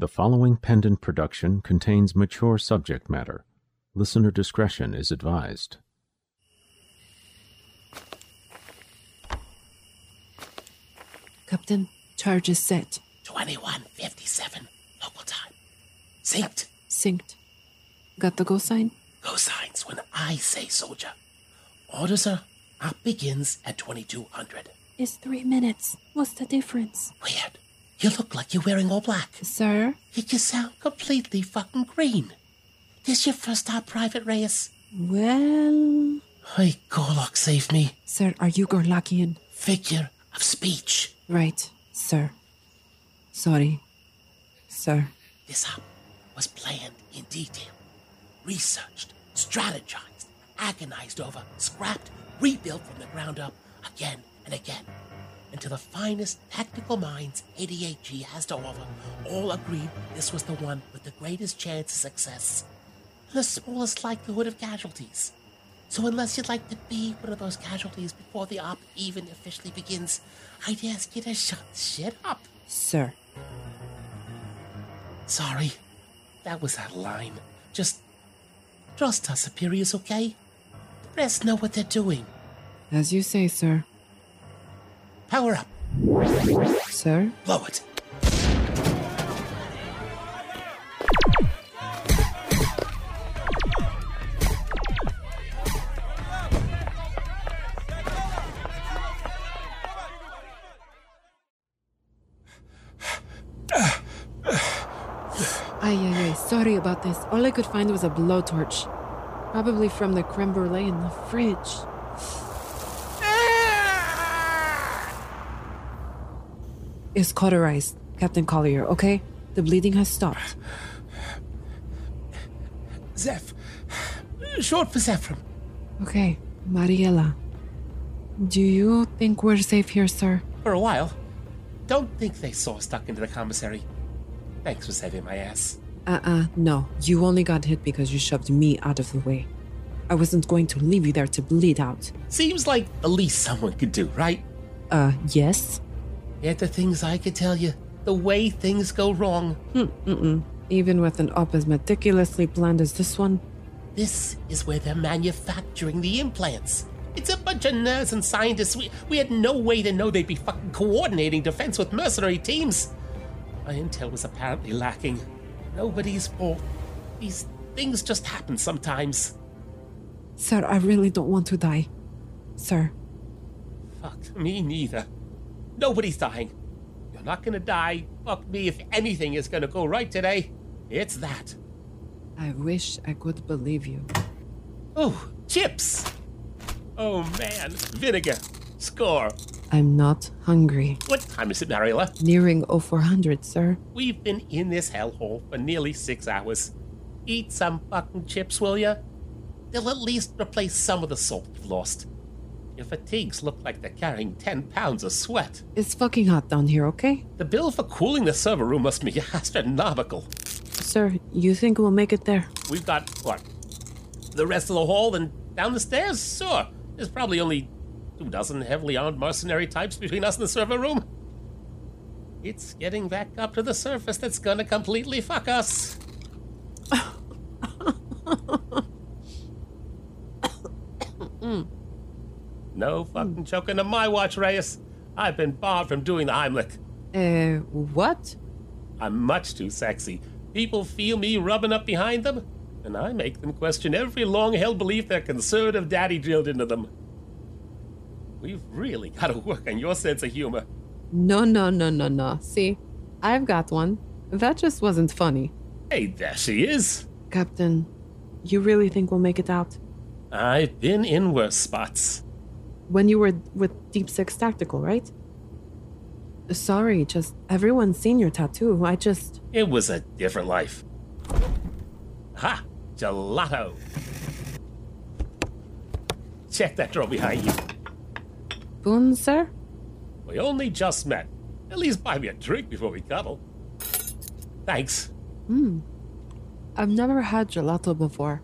The following pendant production contains mature subject matter. Listener discretion is advised. Captain, charge is set. 2157 local time. Synced. Synced. Got the go sign? Go signs when I say soldier. Orders are up begins at 2200. It's three minutes. What's the difference? Weird. You look like you're wearing all black. Sir? Yet you sound completely fucking green. This your first time, Private Reyes? Well. Hey, Gorlock, save me. Sir, are you Gorlockian? Figure of speech. Right, sir. Sorry. Sir. This up was planned in detail, researched, strategized, agonized over, scrapped, rebuilt from the ground up again and again until the finest tactical minds ADHG has to offer all agreed this was the one with the greatest chance of success and the smallest likelihood of casualties. So, unless you'd like to be one of those casualties before the op even officially begins, I'd ask you to shut shit up. Sir. Sorry, that was out of line. Just trust our superiors, okay? The rest know what they're doing. As you say, sir. Power up, Sir? blow it. Ay, ay, ay. Sorry about this. All I could find was a blowtorch. Probably from the creme brulee in the fridge. It's cauterized, Captain Collier, okay? The bleeding has stopped. Zeff. Short for Zephram. Okay, Mariela. Do you think we're safe here, sir? For a while. Don't think they saw us stuck into the commissary. Thanks for saving my ass. Uh uh, no. You only got hit because you shoved me out of the way. I wasn't going to leave you there to bleed out. Seems like the least someone could do, right? Uh, yes? Yet the things I could tell you, the way things go wrong. Hmm, mm-mm. Even with an op as meticulously planned as this one, This is where they're manufacturing the implants. It's a bunch of nerds and scientists. We, we had no way to know they'd be fucking coordinating defense with mercenary teams. My intel was apparently lacking. Nobody's fault. These things just happen sometimes. Sir, I really don't want to die. Sir, Fuck me neither. Nobody's dying. You're not gonna die. Fuck me if anything is gonna go right today. It's that. I wish I could believe you. Oh, chips! Oh man, vinegar. Score. I'm not hungry. What time is it, Mariela? Nearing 0400, sir. We've been in this hellhole for nearly six hours. Eat some fucking chips, will ya? They'll at least replace some of the salt we've lost. Your fatigues look like they're carrying 10 pounds of sweat. It's fucking hot down here, okay? The bill for cooling the server room must be astronomical. Sir, you think we'll make it there? We've got, what? The rest of the hall and down the stairs? Sure. There's probably only two dozen heavily armed mercenary types between us and the server room. It's getting back up to the surface that's gonna completely fuck us. Mm. No fucking choking on my watch, Reyes. I've been barred from doing the Heimlich. Uh, what? I'm much too sexy. People feel me rubbing up behind them, and I make them question every long held belief their conservative daddy drilled into them. We've really got to work on your sense of humor. No, no, no, no, no. See, I've got one. That just wasn't funny. Hey, there she is. Captain, you really think we'll make it out? I've been in worse spots. When you were with Deep Six Tactical, right? Sorry, just everyone's seen your tattoo. I just. It was a different life. Ha! Gelato! Check that door behind you. Boon, sir? We only just met. At least buy me a drink before we cuddle. Thanks. Hmm. I've never had gelato before.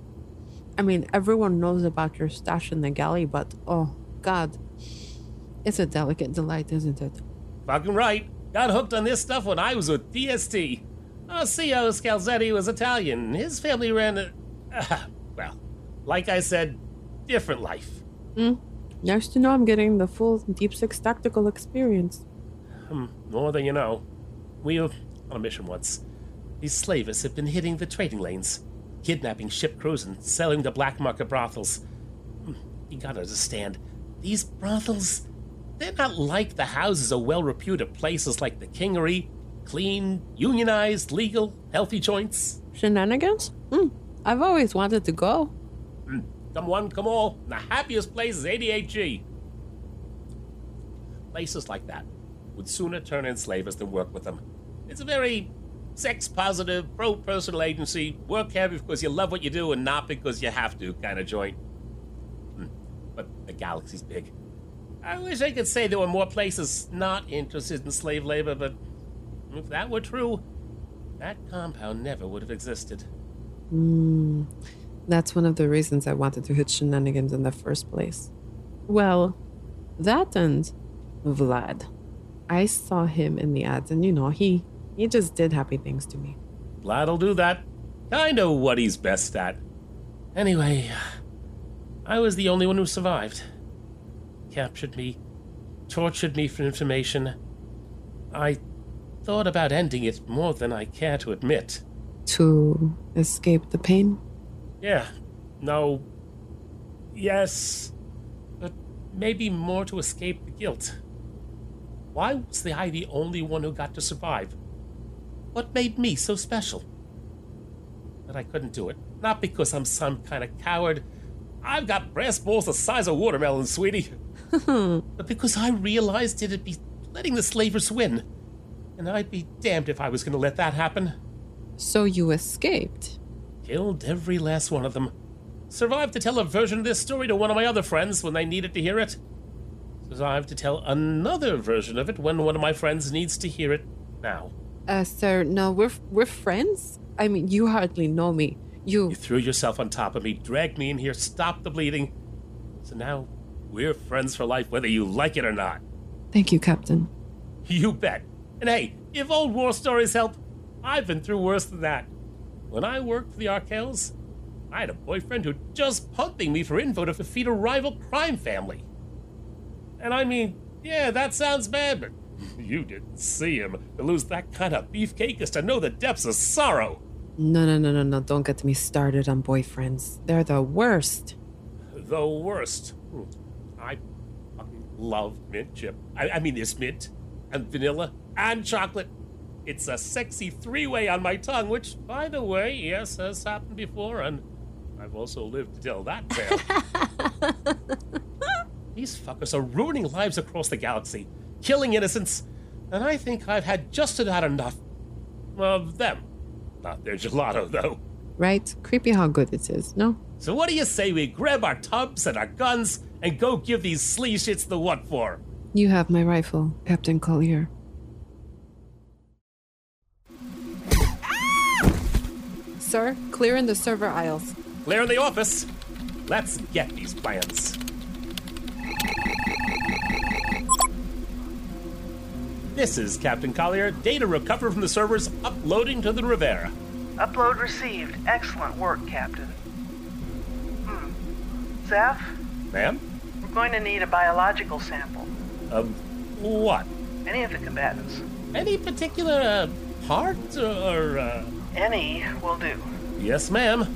I mean, everyone knows about your stash in the galley, but oh, God. It's a delicate delight, isn't it? Fucking right. Got hooked on this stuff when I was with DST. Osseo Scalzetti was Italian. His family ran a. Uh, well, like I said, different life. Mm. Nice to know I'm getting the full Deep Six tactical experience. Hmm, more than you know. We were on a mission once. These slavers have been hitting the trading lanes, kidnapping ship crews and selling to black market brothels. Hmm, You gotta understand, these brothels, they're not like the houses of well reputed places like the Kingery. Clean, unionized, legal, healthy joints. Shenanigans? Hmm. I've always wanted to go. Hmm, Come one, come all. The happiest place is 88G. Places like that would sooner turn in slavers than work with them. It's a very sex positive, pro personal agency, work heavy because you love what you do and not because you have to kind of joint. But the galaxy's big. I wish I could say there were more places not interested in slave labor, but if that were true, that compound never would have existed. Hmm. That's one of the reasons I wanted to hit shenanigans in the first place. Well, that and Vlad. I saw him in the ads, and you know, he he just did happy things to me. Vlad'll do that. I know what he's best at. Anyway, I was the only one who survived. Captured me, tortured me for information. I thought about ending it more than I care to admit. To escape the pain? Yeah, no. Yes. But maybe more to escape the guilt. Why was the I the only one who got to survive? What made me so special? But I couldn't do it. Not because I'm some kind of coward. I've got brass balls the size of watermelons, sweetie. but because I realized it'd be letting the slavers win. And I'd be damned if I was going to let that happen. So you escaped? Killed every last one of them. Survived to tell a version of this story to one of my other friends when they needed to hear it. Survived to tell another version of it when one of my friends needs to hear it now. Uh, sir, no, we're we're friends. I mean, you hardly know me. You. You threw yourself on top of me, dragged me in here, stopped the bleeding. So now we're friends for life, whether you like it or not. Thank you, Captain. You bet. And hey, if old war stories help, I've been through worse than that. When I worked for the Arkels, I had a boyfriend who just punting me for info to defeat a rival crime family. And I mean, yeah, that sounds bad, but you didn't see him. To lose that kind of beefcake is to know the depths of sorrow. No, no, no, no, no. Don't get me started on boyfriends. They're the worst. The worst. I fucking love mint chip. I, I mean, there's mint and vanilla and chocolate. It's a sexy three way on my tongue, which, by the way, yes, has happened before, and I've also lived to tell that tale. These fuckers are ruining lives across the galaxy, killing innocents, and I think I've had just about enough of them. Not their gelato, though. Right? Creepy how good it is, no? So what do you say we grab our tubs and our guns and go give these slee shits the what for? You have my rifle, Captain Collier. Sir, clear in the server aisles. Clear in the office. Let's get these plans. This is Captain Collier. Data recovered from the servers, uploading to the Rivera. Upload received. Excellent work, Captain. Hmm. Zeff, Ma'am? we're going to need a biological sample. Of what? Any of the combatants. Any particular uh, part or. Uh... Any will do. Yes, ma'am.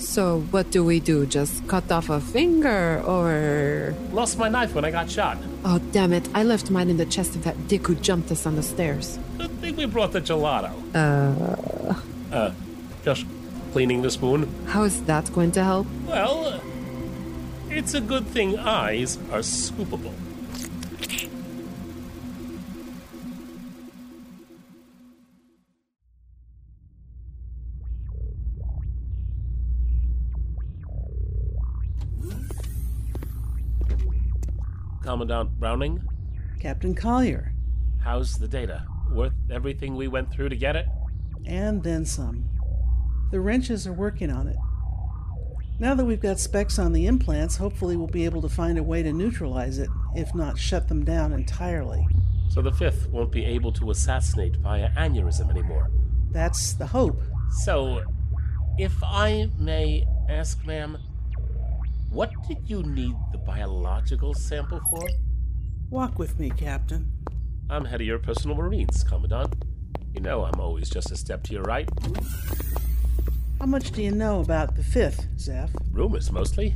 So, what do we do? Just cut off a finger or. Lost my knife when I got shot. Oh, damn it. I left mine in the chest of that dick who jumped us on the stairs. Good thing we brought the gelato. Uh. Uh, just cleaning the spoon. How is that going to help? Well, uh, it's a good thing eyes are scoopable. Commandant Browning, Captain Collier, how's the data? Worth everything we went through to get it? and then some. The wrenches are working on it. Now that we've got specs on the implants, hopefully we'll be able to find a way to neutralize it, if not shut them down entirely. So the fifth won't be able to assassinate via aneurysm anymore. That's the hope. So, if I may ask, ma'am, what did you need the biological sample for? Walk with me, Captain. I'm head of your personal marines, Commandant. You know I'm always just a step to your right. How much do you know about the fifth, Zeff? Rumors, mostly.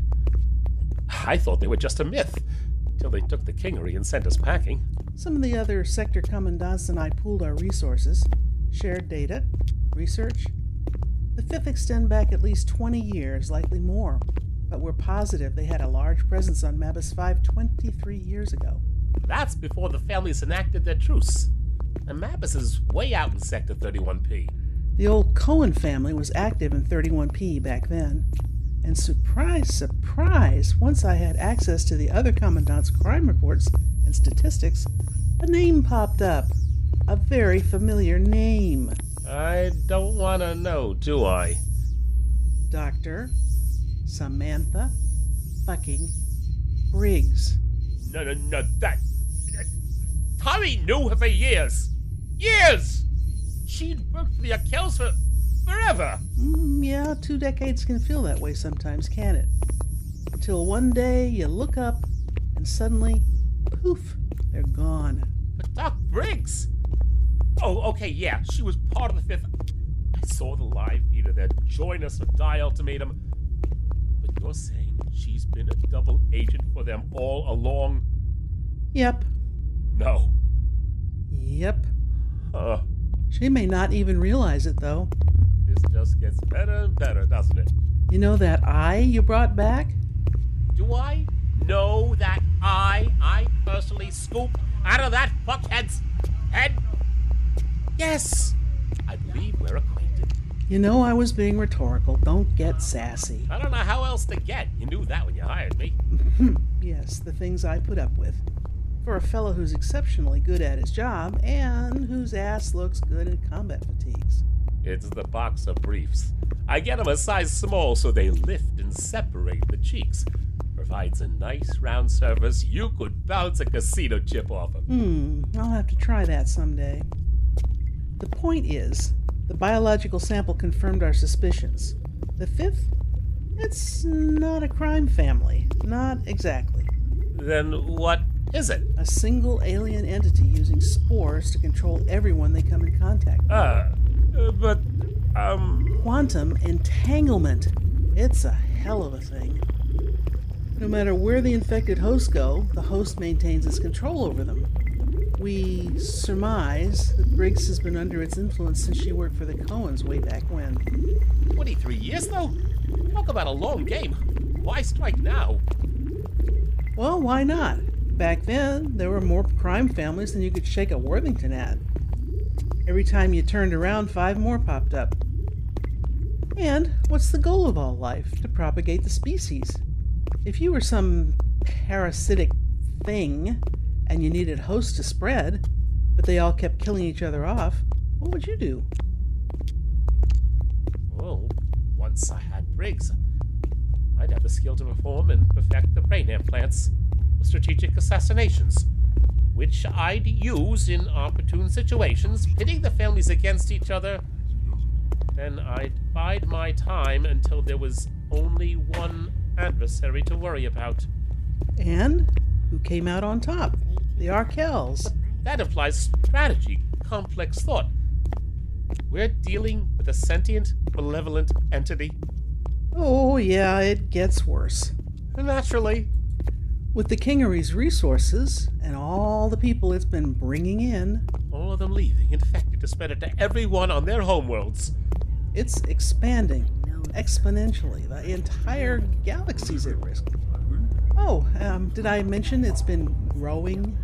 I thought they were just a myth, till they took the kingery and sent us packing. Some of the other sector commandants and I pooled our resources, shared data, research. The fifth extend back at least 20 years, likely more, but we're positive they had a large presence on Mabus 5 23 years ago. That's before the families enacted their truce. And Mabus is way out in Sector 31P. The old Cohen family was active in 31P back then. And surprise, surprise, once I had access to the other commandant's crime reports and statistics, a name popped up. A very familiar name. I don't want to know, do I? Dr. Samantha fucking Briggs. No, no, no, that. Tommy knew her for years. Years! She'd worked for the Arkels for forever. Mm, yeah, two decades can feel that way sometimes, can it? Until one day you look up and suddenly, poof, they're gone. But Doc Briggs. Oh, okay, yeah, she was part of the fifth. I saw the live feed of their join us or die ultimatum. You're saying she's been a double agent for them all along? Yep, No. yep. Uh, She may not even realize it, though. this just gets better and better, doesn't it? You know that eye you brought back? Do I know that I, I personally scooped out of that fuckhead's head? Yes! I believe we're acquainted. You know I was being rhetorical. Don't get sassy. I don't know how else to get. You knew that when you hired me. Yes, the things I put up with. For a fellow who's exceptionally good at his job and whose ass looks good in combat fatigues. It's the boxer briefs. I get 'em a size small so they lift and separate the cheeks. Provides a nice round surface you could bounce a casino chip off of. Hmm, I'll have to try that someday. The point is, the biological sample confirmed our suspicions. The fifth? It's not a crime family. Not exactly. Then what is it? A single alien entity using spores to control everyone they come in contact with. Uh, uh, but, um, Quantum entanglement. It's a hell of a thing. No matter where the infected hosts go, the host maintains its control over them. We surmise that Briggs has been under its influence since she worked for the Cohens way back when. 23 years though? Talk about a long game. Why strike now? Well, why not? Back then, there were more crime families than you could shake a Worthington at. Every time you turned around, five more popped up. And what's the goal of all life? To propagate the species. If you were some parasitic thing and you needed hosts to spread, but they all kept killing each other off, what would you do? Well, once I had Briggs, I'd have the skill to perform and perfect the brain implants for strategic assassinations, which I'd use in opportune situations, pitting the families against each other. Then I'd bide my time until there was only one adversary to worry about. And who came out on top? The Arkels. That implies strategy, complex thought. We're dealing with a sentient, malevolent entity. Oh, yeah, it gets worse. Naturally, With the Kingery's resources and all the people it's been bringing in, all of them leaving infected to spread it to everyone on their homeworlds. it's expanding exponentially. The entire galaxy's at risk. Oh, um, did I mention it's been growing?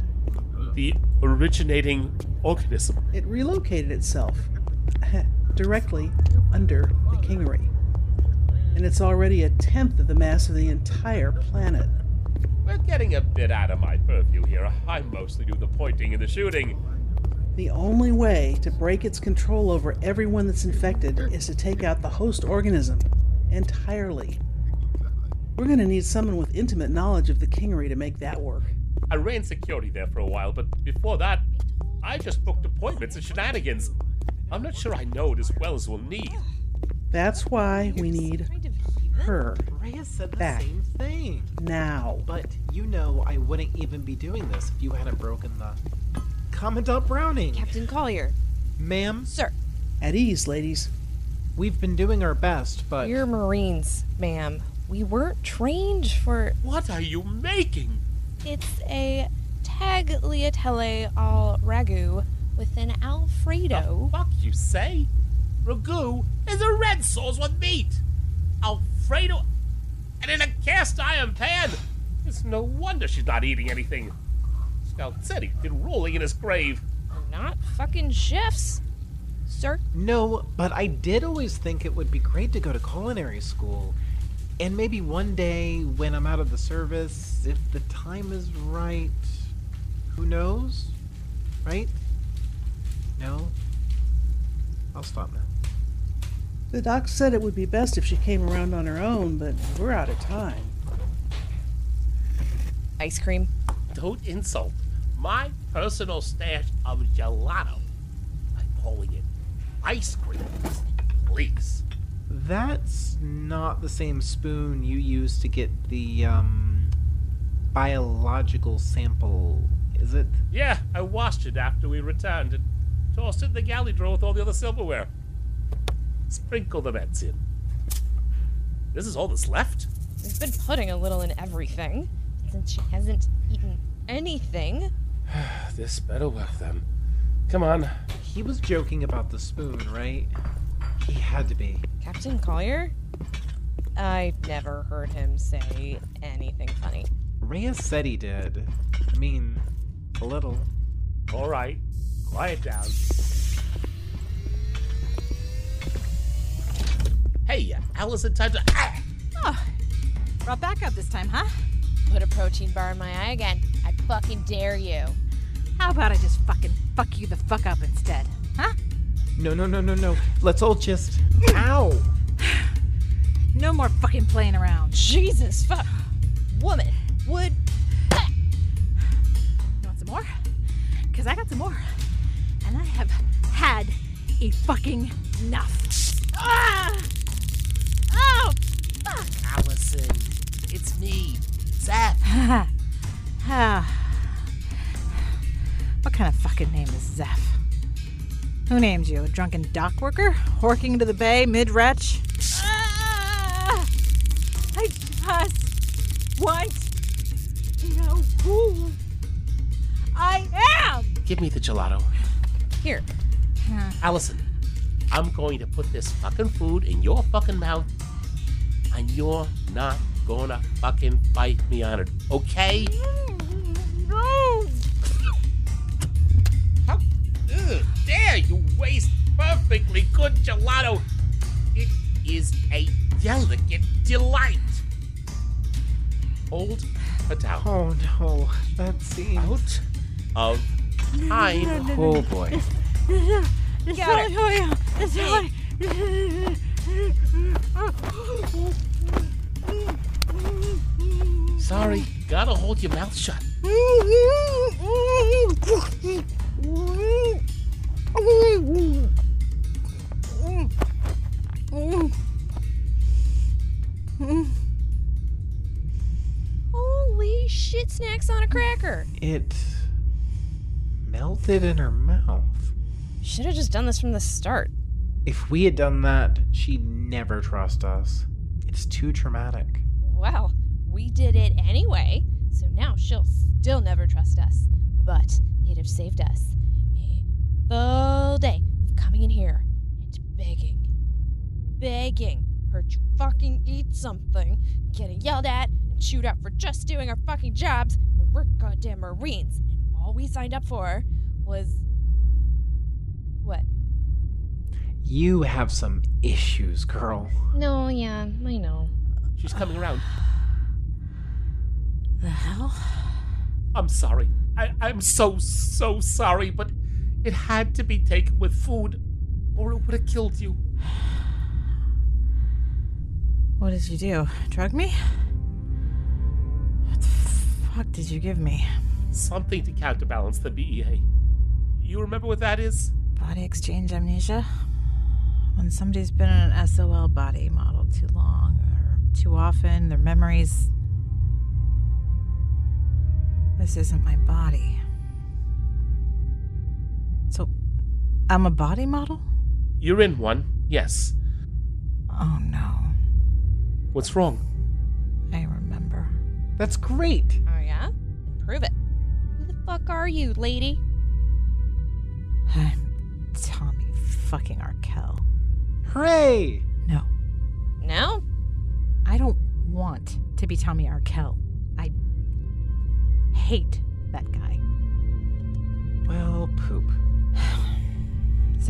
The originating organism. It relocated itself directly under the Kingery. And it's already a tenth of the mass of the entire planet. We're getting a bit out of my purview here. I mostly do the pointing and the shooting. The only way to break its control over everyone that's infected is to take out the host organism entirely. We're going to need someone with intimate knowledge of the Kingery to make that work. I ran security there for a while, but before that, I just booked appointments and shenanigans. I'm not sure I know it as well as we'll need. That's why we need Kind of you. her Rhea said the Back. same thing. now. But you know I wouldn't even be doing this if you hadn't broken the Commandant Browning. Captain Collier. Ma'am, Sir, At ease, ladies. we've been doing our best, but we're Marines, ma'am. We weren't trained for. What are you making? It's a tagliatelle al ragu with an Alfredo. Fuck you say? Ragu is a red sauce with meat. Alfredo, and in a cast iron pan. It's no wonder she's not eating anything. Scout said he'd been rolling in his grave. We're not fucking chefs, sir. no, but I did always think it would be great to go to culinary school. And maybe one day when I'm out of the service, if the time is right, who knows? Right? No? I'll stop now. The doc said it would be best if she came around on her own, but we're out of time. Ice cream. Don't insult my personal stash of gelato by calling it ice cream. Please. That's not the same spoon you used to get the um biological sample, is it? Yeah, I washed it after we returned and tossed it in the galley drawer with all the other silverware. Sprinkle the meds in. This is all that's left? We've been putting a little in everything since she hasn't eaten anything. This better work then. Come on. He was joking about the spoon, right? He had to be. Captain Collier? I never heard him say anything funny. Rhea said he did. I mean, a little. All right. Quiet down. Hey, Alyson, time to. Ah! Oh, brought back up this time, huh? Put a protein bar in my eye again. I fucking dare you. How about I just fucking fuck you the fuck up instead, huh? No, no, no, no, no. Let's all just. Ow! No more fucking playing around. Jesus fuck. Woman. Would. You want some more? Because I got some more. And I have had a fucking enough. Ah! Oh! Fuck! Alyson, it's me, Zeff. Ah. what kind of fucking name is Zeff? Who named you? A drunken dock worker? Horking into the bay mid-retch? Ah! I just want to know who I am! Give me the gelato. Here. Alyson, I'm going to put this fucking food in your fucking mouth, and you're not gonna fucking fight me on it, okay? No! You waste perfectly good gelato? It is a delicate delight. Hold her down. Oh no, that seems. Out of time. Oh boy. Got it. Sorry. Sorry, gotta hold your mouth shut. Holy shit, snacks on a cracker. It melted in her mouth. Should have just done this from the start. If we had done that, she'd never trust us. It's too traumatic. Well, we did it anyway, so now she'll still never trust us. But it'd have saved us full day of coming in here and begging, begging her to fucking eat something, getting yelled at and chewed up for just doing our fucking jobs when we're goddamn Marines. And all we signed up for was. What? You have some issues, girl. No, yeah, I know. She's coming around. The hell? I'm sorry. I, I'm so, so sorry, but it had to be taken with food, or it would have killed you. What did you do? Drug me? What the fuck did you give me? Something to counterbalance the BEA. You remember what that is? Body exchange amnesia. When somebody's been in an SOL body model too long or too often, their memories. This isn't my body. I'm a body model? You're in one, yes. Oh no. What's wrong? I remember. That's great. Oh, yeah? Prove it. Who the fuck are you, lady? I'm Tommy fucking Arkell. Hooray! No, No? I don't want to be Tommy Arkell. I hate that guy. Well, poop.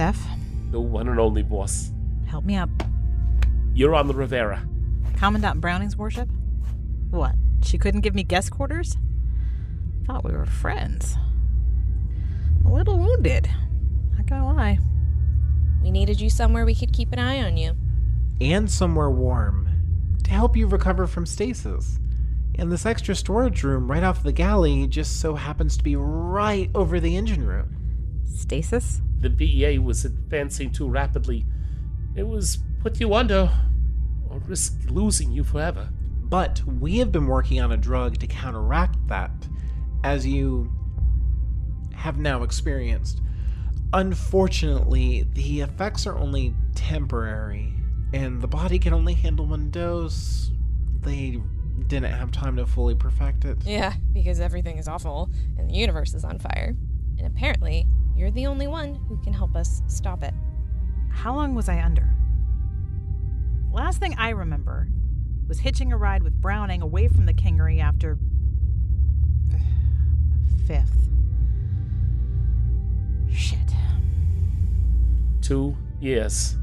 Zeff, The one and only boss. help me up. You're on the Rivera. Commandant Browning's worship? What? She couldn't give me guest quarters? Thought we were friends. A little wounded. Not gonna lie. We needed you somewhere we could keep an eye on you. And somewhere warm to help you recover from stasis. And this extra storage room right off the galley just so happens to be right over the engine room. Stasis? The BEA was advancing too rapidly. It was put you under, or risk losing you forever. But we have been working on a drug to counteract that, as you have now experienced. Unfortunately, the effects are only temporary, and the body can only handle one dose. They didn't have time to fully perfect it. Yeah, because everything is awful and the universe is on fire. And apparently, you're the only one who can help us stop it. How long was I under? Last thing I remember was hitching a ride with Browning away from the Kingery after. fifth. Shit. Two years.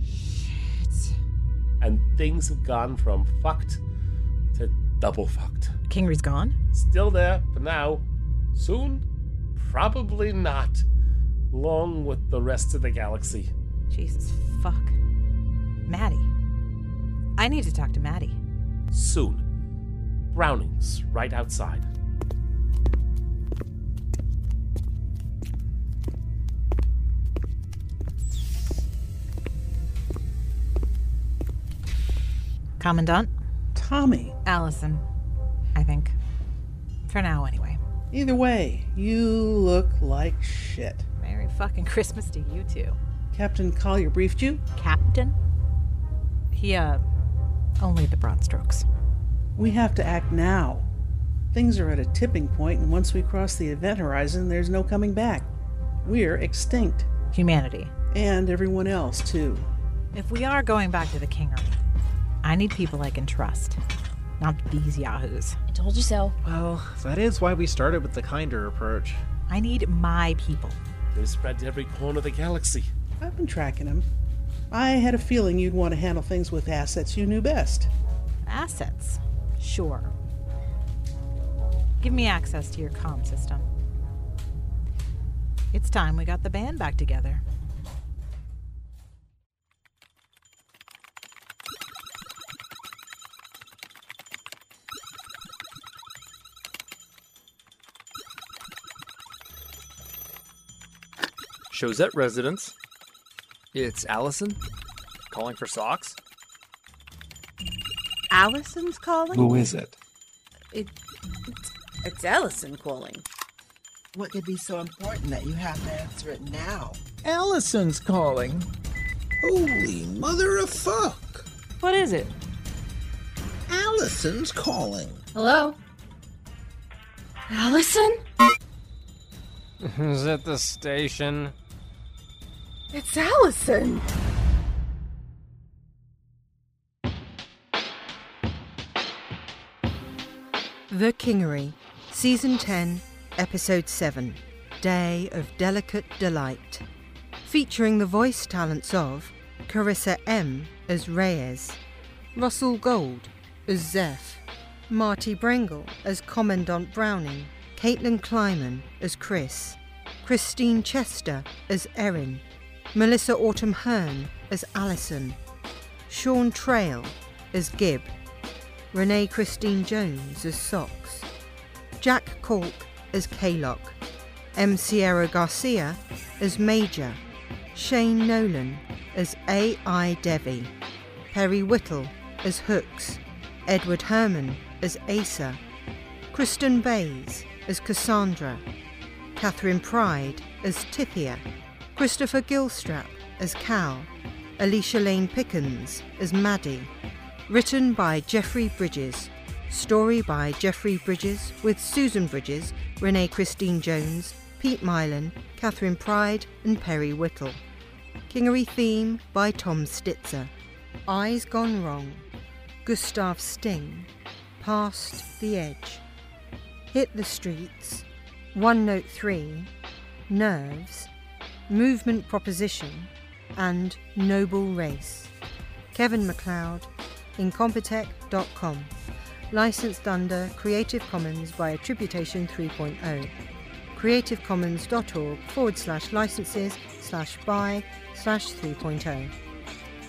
Shit. And things have gone from fucked to double fucked. Kingery's gone? Still there for now. Soon? Probably not. Along with the rest of the galaxy. Jesus fuck. Maddie. I need to talk to Maddie. Soon. Browning's right outside. Commandant? Tommy, Alyson. I think. For now, anyway. either way, you look like shit. Merry fucking Christmas to you two. Captain Collier briefed you? Captain? He, uh, only the broad strokes. We have to act now. Things are at a tipping point, and once we cross the event horizon, there's no coming back. We're extinct. Humanity. And everyone else, too. If we are going back to the Kingery, I need people I can trust. Not these yahoos. I told you so. Well, that is why we started with the kinder approach. I need my people. They've spread to every corner of the galaxy. I've been tracking them. I had a feeling you'd want to handle things with assets you knew best. Assets. Sure. Give me access to your comm system. It's time we got the band back together. Chosette residence. It's Alyson. Calling for socks? Alyson's calling? Who is it? It, it's, it's Alyson calling. What could be so important that you have to answer it now? Alyson's calling. Holy mother of fuck! What is it? Alyson's calling. Hello? Alyson? Is it the station? It's Alyson! The Kingery, Season 10, Episode 7 Day of Delicate Delight. Featuring the voice talents of Carissa M. as Reyes, Russell Gold as Zeff, Marty Brengle as Commandant Browning, Caitlin Kleiman as Chris, Christine Chester as Erin, Melissa Autumn Hearn as Alyson, Sean Trail as Gib, Renee Christine Jones as Socks, Jack Cork as Kaylock, M. Sierra Garcia as Major, Shane Nolan as A.I. Devi, Perry Whittle as Hooks, Edward Herman as Asa, Kristen Bays as Cassandra, Catherine Pride as Tithia, Christopher Gilstrap as Cal, Alicia Lane Pickens as Maddie. Written by Jeffrey Bridges. Story by Jeffrey Bridges with Susan Bridges, Renee Christine Jones, Pete Mylan, Catherine Pride, and Perry Whittle. Kingery theme by Tom Stitzer. Eyes Gone Wrong. Gustav Sting. Past the Edge. Hit the Streets. One Note 3. Nerves. Movement Proposition. And Noble Race. Kevin MacLeod. Incompetech.com. Licensed under Creative Commons by Attribution 3.0. creativecommons.org forward slash licenses slash by slash 3.0.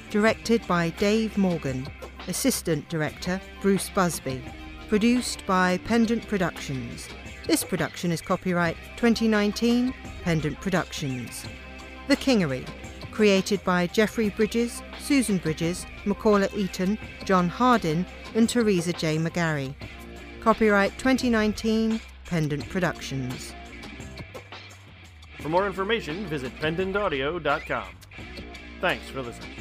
Directed by Dave Morgan. Assistant Director Bruce Busby. Produced by Pendant Productions. This production is copyright 2019 Pendant Productions. The Kingery. Created by Jeffrey Bridges, Susan Bridges, Macaula Eaton, John Hardin, and Teresa J. McGarry. Copyright 2019 Pendant Productions. For more information, visit pendantaudio.com. Thanks for listening.